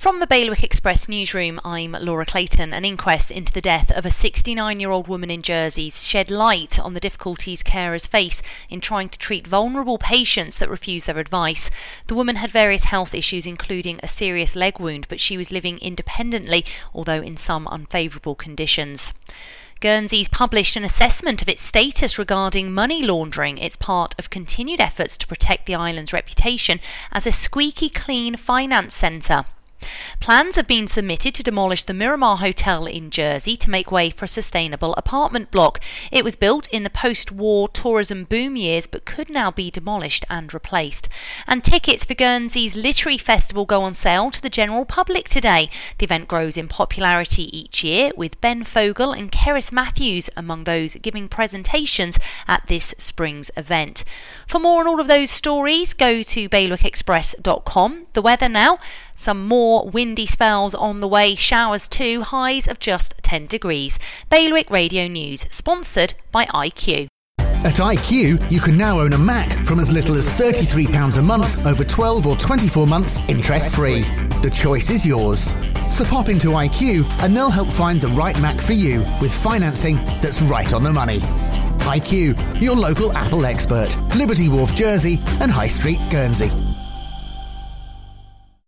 From the Bailiwick Express newsroom, I'm Laura Clayton. An inquest into the death of a 69 year old woman in Jersey shed light on the difficulties carers face in trying to treat vulnerable patients that refuse their advice. The woman had various health issues, including a serious leg wound, but she was living independently, although in some unfavourable conditions. Guernsey's published an assessment of its status regarding money laundering. It's part of continued efforts to protect the island's reputation as a squeaky clean finance centre. Plans have been submitted to demolish the Miramar Hotel in Jersey to make way for a sustainable apartment block. It was built in the post war tourism boom years but could now be demolished and replaced. And tickets for Guernsey's Literary Festival go on sale to the general public today. The event grows in popularity each year, with Ben Fogle and Cerys Matthews among those giving presentations at this spring's event. For more on all of those stories, go to bailiwickexpress.com. The weather now. Some more windy spells on the way, showers too, highs of just 10 degrees. Bailiwick Radio News, sponsored by IQ. At IQ, you can now own a Mac from as little as £33 a month over 12 or 24 months interest free. The choice is yours. So pop into IQ and they'll help find the right Mac for you with financing that's right on the money. IQ, your local Apple expert, Liberty Wharf, Jersey, and High Street, Guernsey.